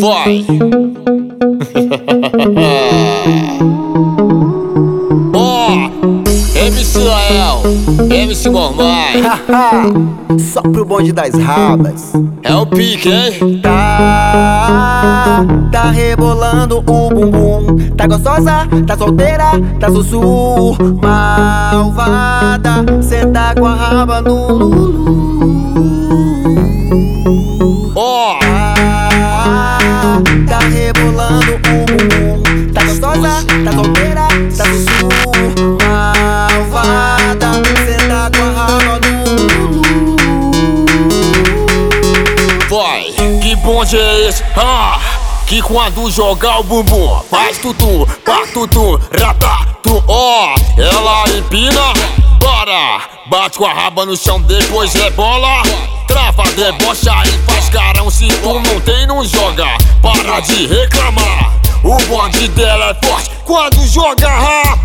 Vai! Ó, MC Lael, MC Mormai, Só pro bonde das rabas. é o pique, hein? Tá, tá rebolando o bumbum. Tá gostosa, tá solteira, tá sussu. Malvada, senta com a raba no lulu. Vai! Que bonde é esse? Ah! Que quando jogar o bumbum faz tutu, pá tutu, rata, tu, ó! Ela empina, para! Bate com a raba no chão, depois rebola. Trava, debocha e faz carão. Se tu não tem, não joga. Para de reclamar. O bonde dela é forte quando joga rapa.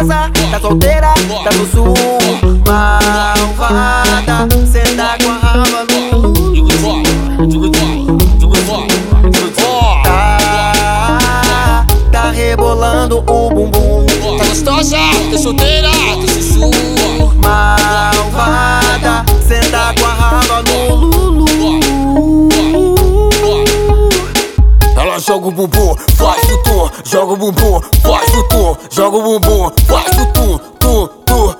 Gostosa, tá solteira, tá no sul. Malvada, senta com a raba no Tá, tá rebolando o bumbum. Tá gostosa, tá solteira, tá sussu. Malvada, joga o bumbum, faz o tum, joga o bumbum, faz o tum, joga o bumbum, faz o tum, tum, tum.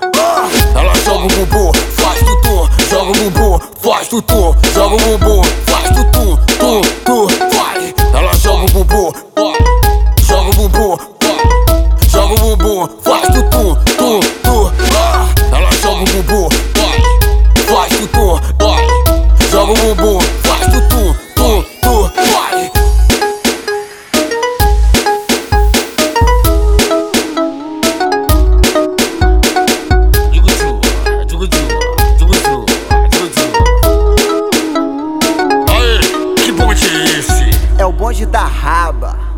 Ela joga o bumbum, faz o tum, joga o bumbum, faz o tum, joga o bumbum, faz o tum, tum, tum. Vai, ela joga o bumbum, joga o bumbum, joga o bumbum, faz o tum, tum, tum. Ela joga o bumbum, faz o tum, joga o bumbum. da raba.